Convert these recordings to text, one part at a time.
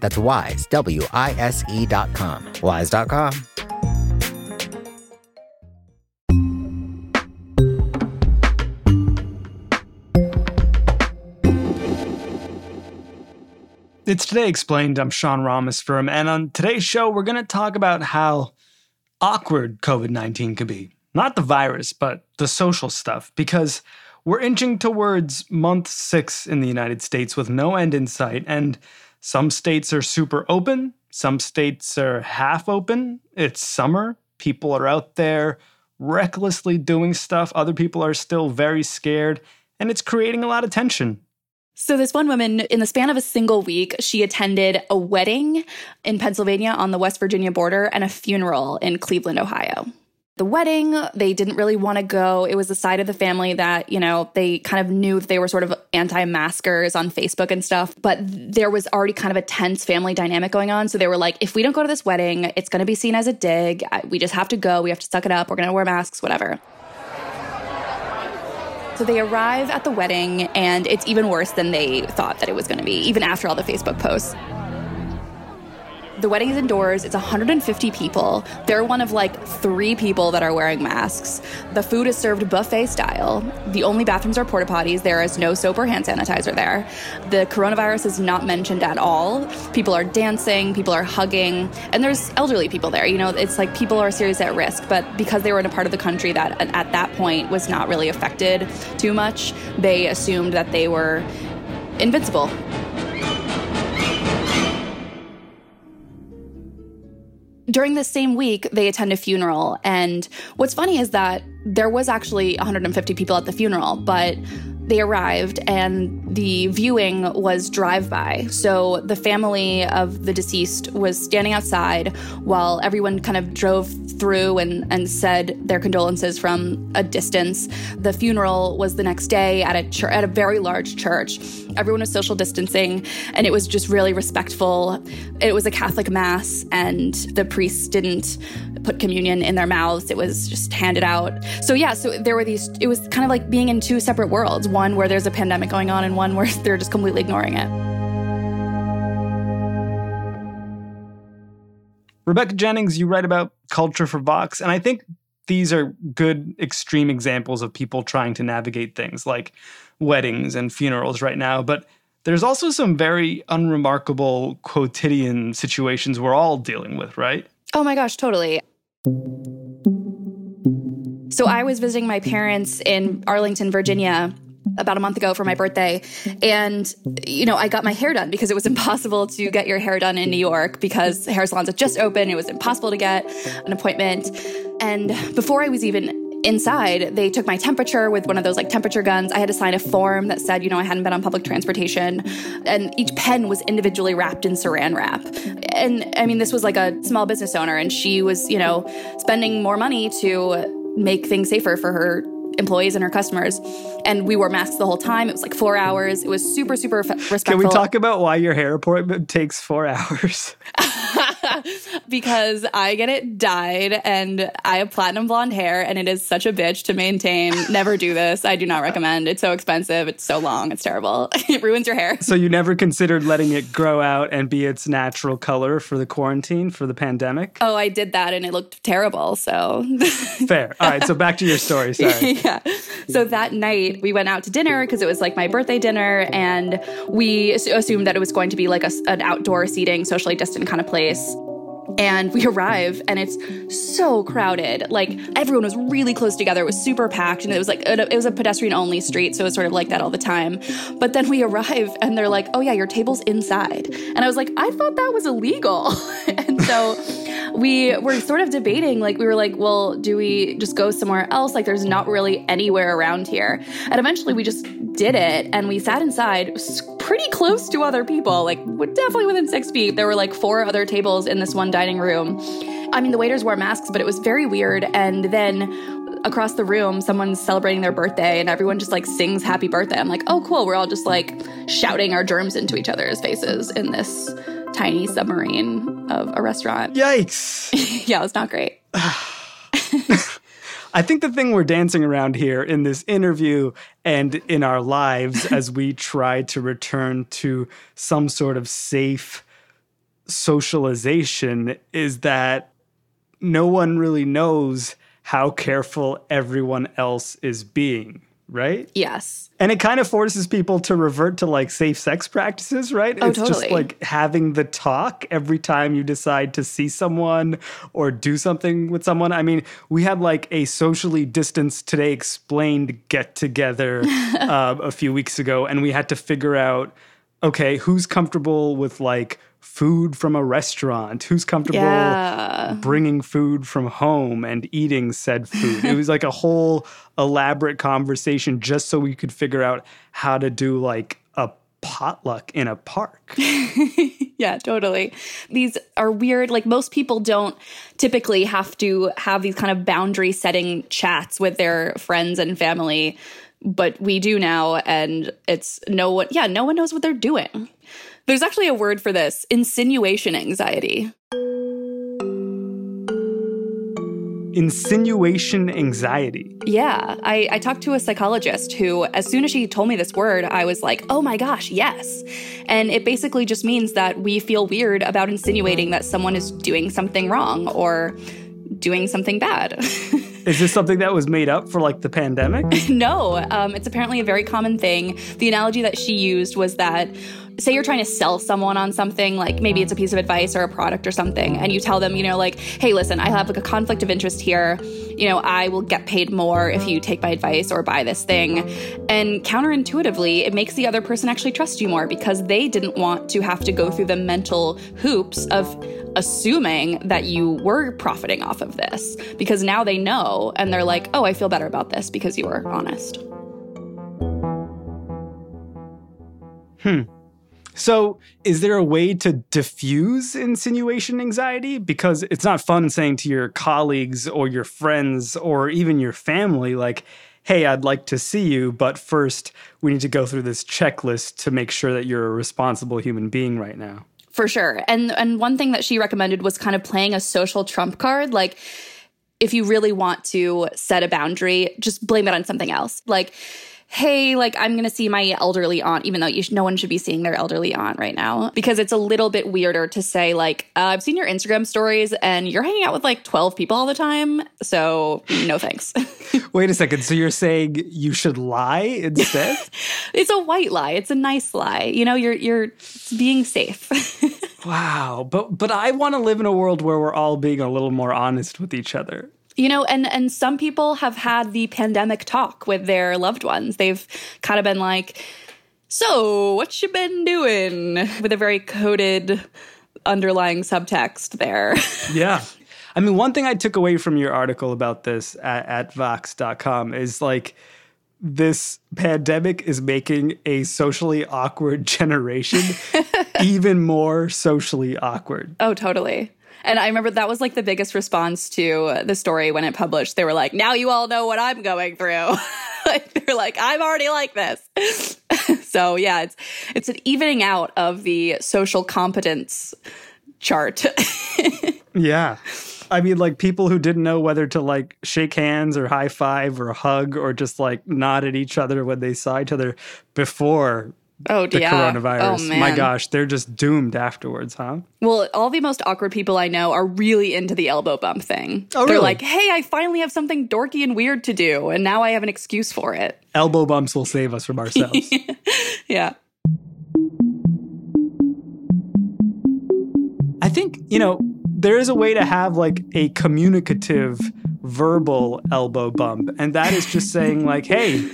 That's wise, W I S E.com. Wise.com. It's Today Explained. I'm Sean Rameswaram, and on today's show, we're going to talk about how awkward COVID 19 could be. Not the virus, but the social stuff, because we're inching towards month six in the United States with no end in sight, and some states are super open, some states are half open. It's summer, people are out there recklessly doing stuff, other people are still very scared, and it's creating a lot of tension. So, this one woman, in the span of a single week, she attended a wedding in Pennsylvania on the West Virginia border and a funeral in Cleveland, Ohio. The wedding, they didn't really want to go. It was the side of the family that, you know, they kind of knew that they were sort of anti maskers on Facebook and stuff, but there was already kind of a tense family dynamic going on. So they were like, if we don't go to this wedding, it's going to be seen as a dig. We just have to go. We have to suck it up. We're going to wear masks, whatever. So they arrive at the wedding, and it's even worse than they thought that it was going to be, even after all the Facebook posts. The wedding is indoors. It's 150 people. They're one of like three people that are wearing masks. The food is served buffet style. The only bathrooms are porta potties. There is no soap or hand sanitizer there. The coronavirus is not mentioned at all. People are dancing, people are hugging, and there's elderly people there. You know, it's like people are seriously at risk, but because they were in a part of the country that at that point was not really affected too much, they assumed that they were invincible. During the same week, they attend a funeral. And what's funny is that there was actually 150 people at the funeral, but they arrived and the viewing was drive by. So the family of the deceased was standing outside while everyone kind of drove through and, and said their condolences from a distance. The funeral was the next day at a church, at a very large church. Everyone was social distancing and it was just really respectful. It was a Catholic mass and the priests didn't put communion in their mouths. It was just handed out. So yeah, so there were these it was kind of like being in two separate worlds one where there's a pandemic going on and one where they're just completely ignoring it. Rebecca Jennings, you write about culture for Vox, and I think these are good extreme examples of people trying to navigate things like weddings and funerals right now. But there's also some very unremarkable quotidian situations we're all dealing with, right? Oh my gosh, totally. So I was visiting my parents in Arlington, Virginia about a month ago for my birthday. And, you know, I got my hair done because it was impossible to get your hair done in New York because hair salons had just opened. It was impossible to get an appointment. And before I was even inside, they took my temperature with one of those like temperature guns. I had to sign a form that said, you know, I hadn't been on public transportation. And each pen was individually wrapped in saran wrap. And I mean, this was like a small business owner, and she was, you know, spending more money to make things safer for her employees and her customers. And we wore masks the whole time. It was like four hours. It was super, super respectful. Can we talk about why your hair appointment takes four hours? because I get it dyed and I have platinum blonde hair and it is such a bitch to maintain. Never do this. I do not recommend. It's so expensive. It's so long. It's terrible. it ruins your hair. So you never considered letting it grow out and be its natural color for the quarantine for the pandemic? Oh, I did that and it looked terrible. So fair. All right. So back to your story. Sorry. yeah. So that night we went out to dinner because it was like my birthday dinner and we assumed that it was going to be like a, an outdoor seating, socially distant kind of place. And we arrive and it's so crowded. Like everyone was really close together. It was super packed and it was like it was a pedestrian only street, so it was sort of like that all the time. But then we arrive and they're like, "Oh yeah, your table's inside." And I was like, "I thought that was illegal." and so we were sort of debating like we were like, "Well, do we just go somewhere else? Like there's not really anywhere around here." And eventually we just did it and we sat inside pretty close to other people, like definitely within six feet. There were like four other tables in this one dining room. I mean, the waiters wore masks, but it was very weird. And then across the room, someone's celebrating their birthday and everyone just like sings happy birthday. I'm like, oh, cool. We're all just like shouting our germs into each other's faces in this tiny submarine of a restaurant. Yikes. yeah, it was not great. I think the thing we're dancing around here in this interview and in our lives as we try to return to some sort of safe socialization is that no one really knows how careful everyone else is being, right? Yes. And it kind of forces people to revert to like safe sex practices, right? Oh, it's totally. just like having the talk every time you decide to see someone or do something with someone. I mean, we had like a socially distanced today explained get together uh, a few weeks ago, and we had to figure out okay, who's comfortable with like food from a restaurant? Who's comfortable Yeah. bringing food from home and eating said food? it was like a whole elaborate conversation just so we could figure out how to do like a potluck in a park. Yeah, totally. These are weird. Like most people don't typically have to have these kind of boundary setting chats with their friends and family, but we do now. And it's no one, yeah, no one knows what they're doing. There's actually a word for this insinuation anxiety. Insinuation anxiety. Yeah, I, I talked to a psychologist who, as soon as she told me this word, I was like, oh my gosh, yes. And it basically just means that we feel weird about insinuating that someone is doing something wrong or doing something bad. Is this something that was made up for like the pandemic? no, um, it's apparently a very common thing. The analogy that she used was that. Say you're trying to sell someone on something, like maybe it's a piece of advice or a product or something, and you tell them, you know, like, hey, listen, I have like a conflict of interest here. You know, I will get paid more if you take my advice or buy this thing. And counterintuitively, it makes the other person actually trust you more because they didn't want to have to go through the mental hoops of assuming that you were profiting off of this because now they know and they're like, oh, I feel better about this because you were honest. Hmm. So, is there a way to diffuse insinuation anxiety? Because it's not fun saying to your colleagues or your friends or even your family, like, hey, I'd like to see you, but first we need to go through this checklist to make sure that you're a responsible human being right now. For sure. And and one thing that she recommended was kind of playing a social trump card like if you really want to set a boundary, just blame it on something else. Like hey, like I'm going to see my elderly aunt, even though you sh- no one should be seeing their elderly aunt right now, because it's a little bit weirder to say like, uh, I've seen your Instagram stories and you're hanging out with like 12 people all the time, so no thanks. Wait a second. So, you're saying you should lie instead? it's a white lie. It's a nice lie. You know, you're you're being safe. wow. But, but I want to live in a world where we're all being a little more honest with each other. You know, and and some people have had the pandemic talk with their loved ones. They've kind of been like, "So, what you been doing?" with a very coded underlying subtext there. Yeah. I mean, one thing I took away from your article about this at, at Vox.com is like this pandemic is making a socially awkward generation even more socially awkward. oh, totally. And I remember that was like the biggest response to the story when it published. They were like, "Now you all know what I'm going through." they're like, "I'm already like this." so, yeah, it's it's an evening out of the social competence chart. Yeah. I mean, like people who didn't know whether to like shake hands or high five or hug or just like nod at each other when they saw each other before oh, the yeah. coronavirus. Oh, man. My gosh, they're just doomed afterwards, huh? Well, all the most awkward people I know are really into the elbow bump thing. Oh, They're really? like, hey, I finally have something dorky and weird to do, and now I have an excuse for it. Elbow bumps will save us from ourselves. Yeah. I think, you know, there is a way to have like a communicative verbal elbow bump. And that is just saying, like, hey,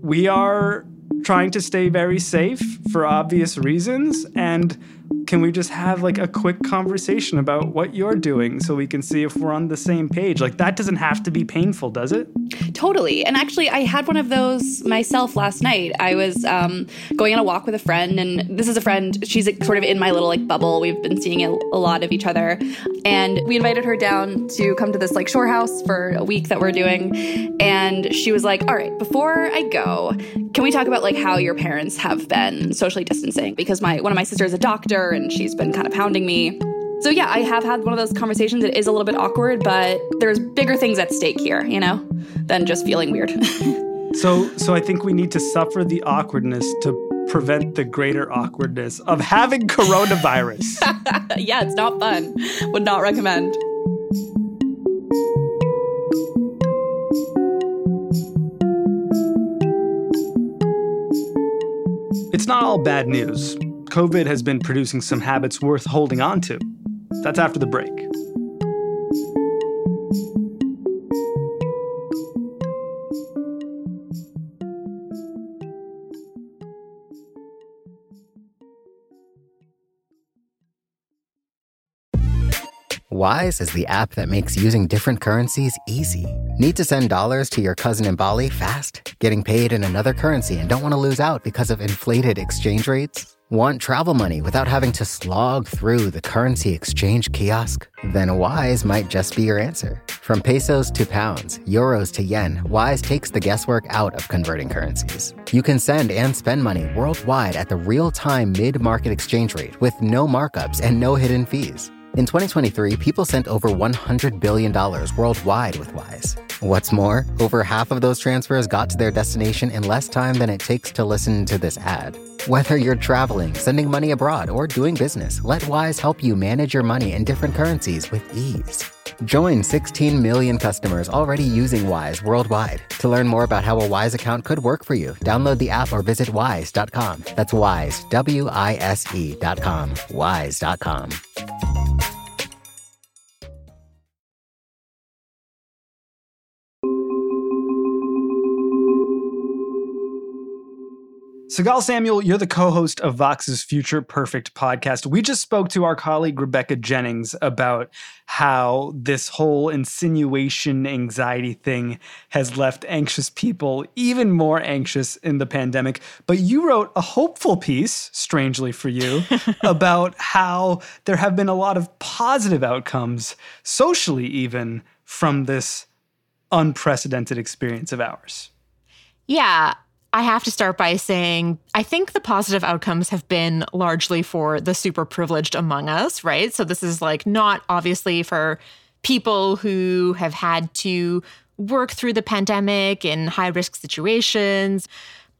we are trying to stay very safe for obvious reasons. And can we just have like a quick conversation about what you're doing so we can see if we're on the same page? Like that doesn't have to be painful, does it? Totally. And actually, I had one of those myself last night. I was um, going on a walk with a friend, and this is a friend. She's like, sort of in my little like bubble. We've been seeing a, a lot of each other, and we invited her down to come to this like shore house for a week that we're doing. And she was like, "All right, before I go, can we talk about like how your parents have been socially distancing? Because my one of my sisters is a doctor, and she's been kind of hounding me." So yeah, I have had one of those conversations. It is a little bit awkward, but there's bigger things at stake here, you know, than just feeling weird. so so I think we need to suffer the awkwardness to prevent the greater awkwardness of having coronavirus. yeah, it's not fun. Would not recommend. It's not all bad news. COVID has been producing some habits worth holding on to. That's after the break. Wise is the app that makes using different currencies easy. Need to send dollars to your cousin in Bali fast? Getting paid in another currency and don't want to lose out because of inflated exchange rates? Want travel money without having to slog through the currency exchange kiosk? Then Wise might just be your answer. From pesos to pounds, euros to yen, Wise takes the guesswork out of converting currencies. You can send and spend money worldwide at the real time mid market exchange rate with no markups and no hidden fees. In 2023, people sent over $100 billion worldwide with Wise. What's more, over half of those transfers got to their destination in less time than it takes to listen to this ad. Whether you're traveling, sending money abroad, or doing business, let Wise help you manage your money in different currencies with ease. Join 16 million customers already using Wise worldwide. To learn more about how a Wise account could work for you, download the app or visit wise.com. That's wise, W I S E.com. Wise.com. Sigal Samuel, you're the co host of Vox's Future Perfect podcast. We just spoke to our colleague Rebecca Jennings about how this whole insinuation anxiety thing has left anxious people even more anxious in the pandemic. But you wrote a hopeful piece, strangely for you, about how there have been a lot of positive outcomes, socially even, from this unprecedented experience of ours. Yeah, I have to start by saying I think the positive outcomes have been largely for the super privileged among us, right? So this is like not obviously for people who have had to work through the pandemic in high risk situations.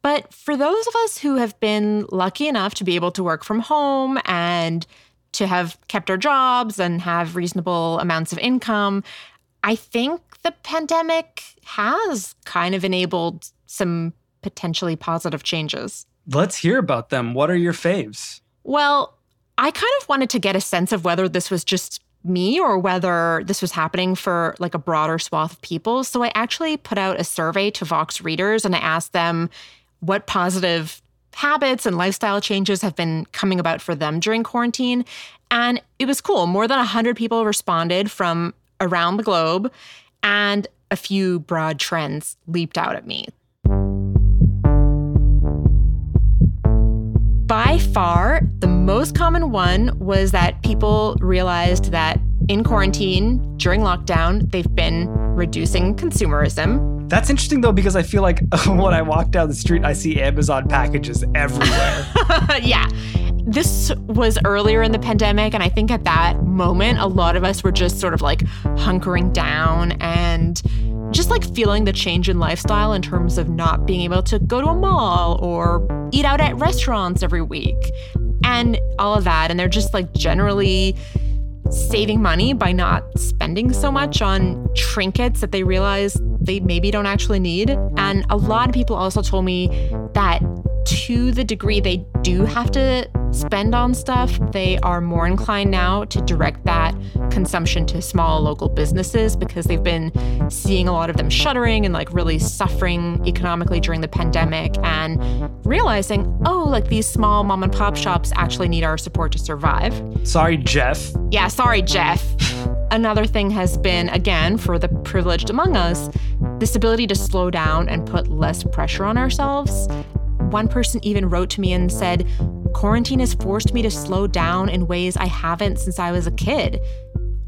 But for those of us who have been lucky enough to be able to work from home and to have kept our jobs and have reasonable amounts of income, I think the pandemic has kind of enabled some potentially positive changes. Let's hear about them. What are your faves? Well, I kind of wanted to get a sense of whether this was just me or whether this was happening for like a broader swath of people. So I actually put out a survey to Vox readers and I asked them what positive habits and lifestyle changes have been coming about for them during quarantine. And it was cool. More than 100 people responded from around the globe, and a few broad trends leaped out at me. Far, the most common one was that people realized that in quarantine, during lockdown, they've been reducing consumerism. That's interesting though, because I feel like when I walk down the street, I see Amazon packages everywhere. yeah. This was earlier in the pandemic, and I think at that moment, a lot of us were just sort of like hunkering down and just like feeling the change in lifestyle in terms of not being able to go to a mall or eat out at restaurants every week and all of that. And they're just like generally saving money by not spending so much on trinkets that they realize they maybe don't actually need. And a lot of people also told me that to the degree they do have to spend on stuff, they are more inclined now to direct that consumption to small local businesses because they've been seeing a lot of them shuttering and like really suffering economically during the pandemic and realizing, oh, like these small mom and pop shops actually need our support to survive. Sorry, Jeff. Yeah, sorry, Jeff. Another thing has been, again, for the privileged among us, this ability to slow down and put less pressure on ourselves. One person even wrote to me and said, Quarantine has forced me to slow down in ways I haven't since I was a kid.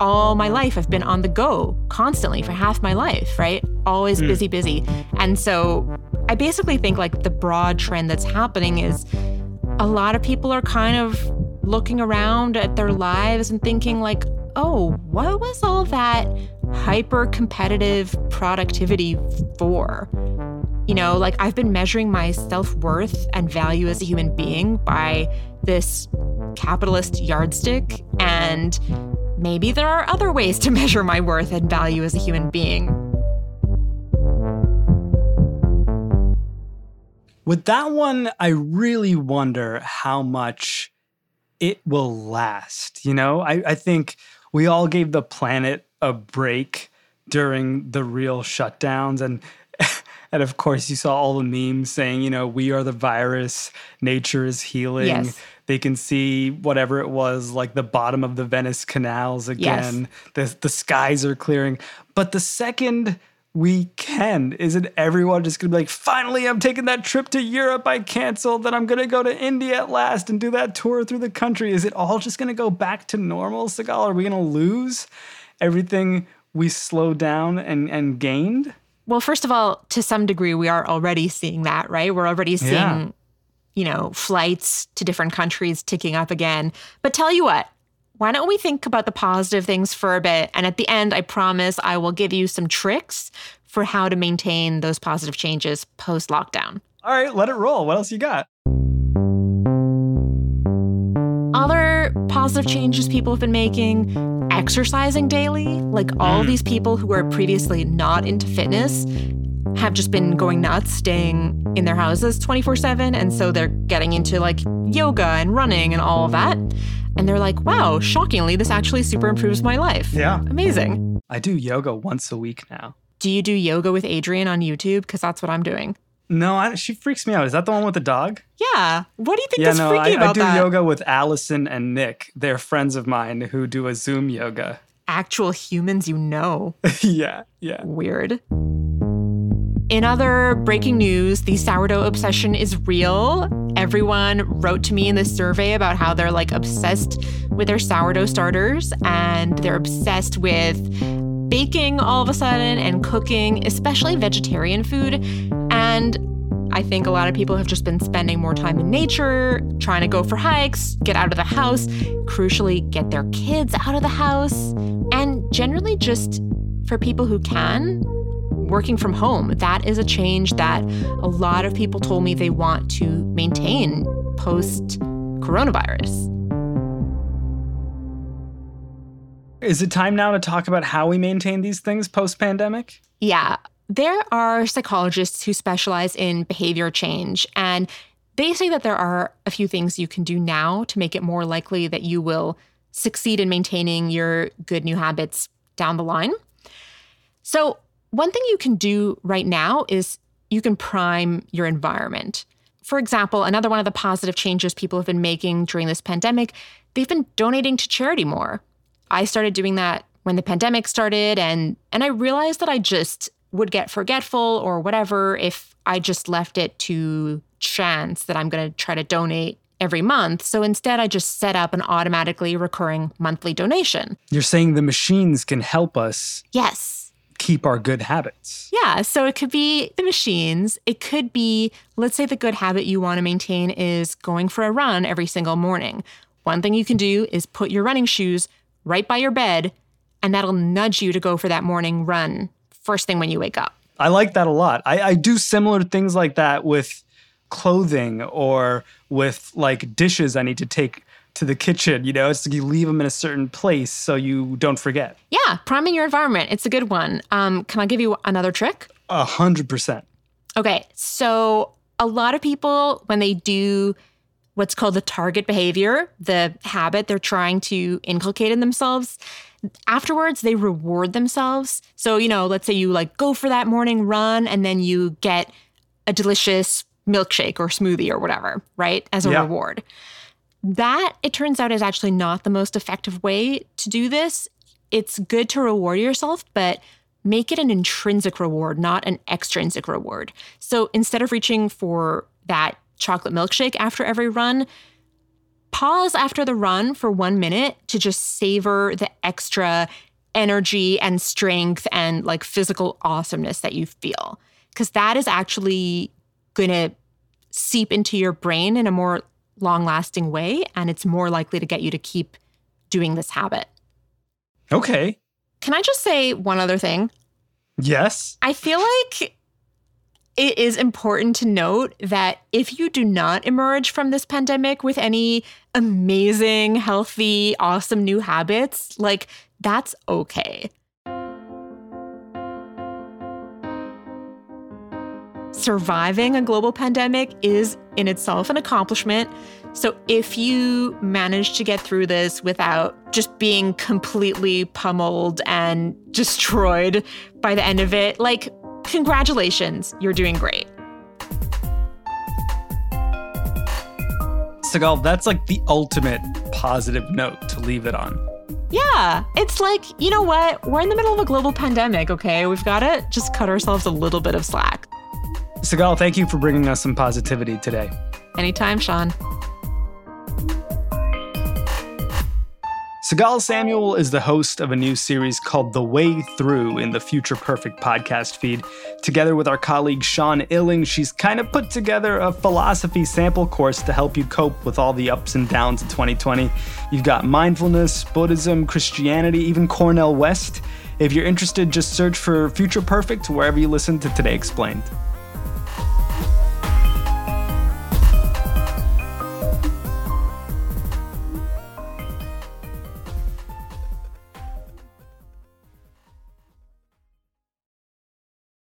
All my life, I've been on the go constantly for half my life, right? Always mm. busy, busy. And so I basically think like the broad trend that's happening is a lot of people are kind of looking around at their lives and thinking, like, oh, what was all that hyper competitive productivity for? You know, like I've been measuring my self worth and value as a human being by this capitalist yardstick. And maybe there are other ways to measure my worth and value as a human being. With that one, I really wonder how much it will last. You know, I, I think we all gave the planet a break during the real shutdowns and and of course you saw all the memes saying you know we are the virus nature is healing yes. they can see whatever it was like the bottom of the venice canals again yes. the, the skies are clearing but the second we can. Isn't everyone just gonna be like, finally, I'm taking that trip to Europe I canceled, then I'm gonna go to India at last and do that tour through the country? Is it all just gonna go back to normal, Sigal? Are we gonna lose everything we slowed down and, and gained? Well, first of all, to some degree, we are already seeing that, right? We're already seeing, yeah. you know, flights to different countries ticking up again. But tell you what, why don't we think about the positive things for a bit? And at the end, I promise I will give you some tricks for how to maintain those positive changes post lockdown. All right, let it roll. What else you got? Other positive changes people have been making exercising daily. Like all mm. these people who were previously not into fitness have just been going nuts, staying in their houses 24 7. And so they're getting into like yoga and running and all of that. And they're like, wow, shockingly, this actually super improves my life. Yeah. Amazing. I do yoga once a week now. Do you do yoga with Adriene on YouTube? Because that's what I'm doing. No, I, she freaks me out. Is that the one with the dog? Yeah. What do you think yeah, is no, freaky I, about I do that? yoga with Allison and Nick. They're friends of mine who do a Zoom yoga. Actual humans you know. yeah, yeah. Weird. In other breaking news, the sourdough obsession is real. Everyone wrote to me in this survey about how they're like obsessed with their sourdough starters and they're obsessed with baking all of a sudden and cooking, especially vegetarian food. And I think a lot of people have just been spending more time in nature, trying to go for hikes, get out of the house, crucially, get their kids out of the house, and generally just for people who can, working from home. That is a change that a lot of people told me they want to maintain post coronavirus. Is it time now to talk about how we maintain these things post pandemic? Yeah. There are psychologists who specialize in behavior change, and they say that there are a few things you can do now to make it more likely that you will succeed in maintaining your good new habits down the line. So, one thing you can do right now is you can prime your environment. For example, another one of the positive changes people have been making during this pandemic, they've been donating to charity more. I started doing that when the pandemic started and and I realized that I just would get forgetful or whatever if I just left it to chance that I'm going to try to donate every month. So instead, I just set up an automatically recurring monthly donation. You're saying the machines can help us? Yes keep our good habits. Yeah. So it could be the machines. It could be, let's say, the good habit you want to maintain is going for a run every single morning. One thing you can do is put your running shoes right by your bed, and that'll nudge you to go for that morning run first thing when you wake up. I like that a lot. I, I do similar things like that with clothing or with like dishes I need to take to the kitchen. You know, it's like you leave them in a certain place so you don't forget. Yeah, priming your environment. It's a good one. Um, can I give you another trick? A hundred percent. Okay, so a lot of people, when they do what's called the target behavior, the habit they're trying to inculcate in themselves, afterwards they reward themselves. So, you know, let's say you like go for that morning run and then you get a delicious milkshake or smoothie or whatever, right? As a yeah. reward. That, it turns out, is actually not the most effective way to do this. It's good to reward yourself, but make it an intrinsic reward, not an extrinsic reward. So instead of reaching for that chocolate milkshake after every run, pause after the run for one minute to just savor the extra energy and strength and like physical awesomeness that you feel. Because that is actually going to seep into your brain in a more long lasting way. And it's more likely to get you to keep doing this habit. Okay. Can I just say one other thing? Yes. I feel like it is important to note that if you do not emerge from this pandemic with any amazing, healthy, awesome new habits, like that's okay. Surviving a global pandemic is in itself an accomplishment. So, if you manage to get through this without just being completely pummeled and destroyed by the end of it, like, congratulations, you're doing great. Sigal, that's like the ultimate positive note to leave it on. Yeah, it's like, you know what? We're in the middle of a global pandemic, okay? We've got to just cut ourselves a little bit of slack. Sigal, thank you for bringing us some positivity today. Anytime, Sean. Sigal Samuel is the host of a new series called The Way Through in the Future Perfect podcast feed. Together with our colleague Sean Illing, she's kind of put together a philosophy sample course to help you cope with all the ups and downs of 2020. You've got mindfulness, Buddhism, Christianity, even Cornel West. If you're interested, just search for Future Perfect wherever you listen to Today Explained.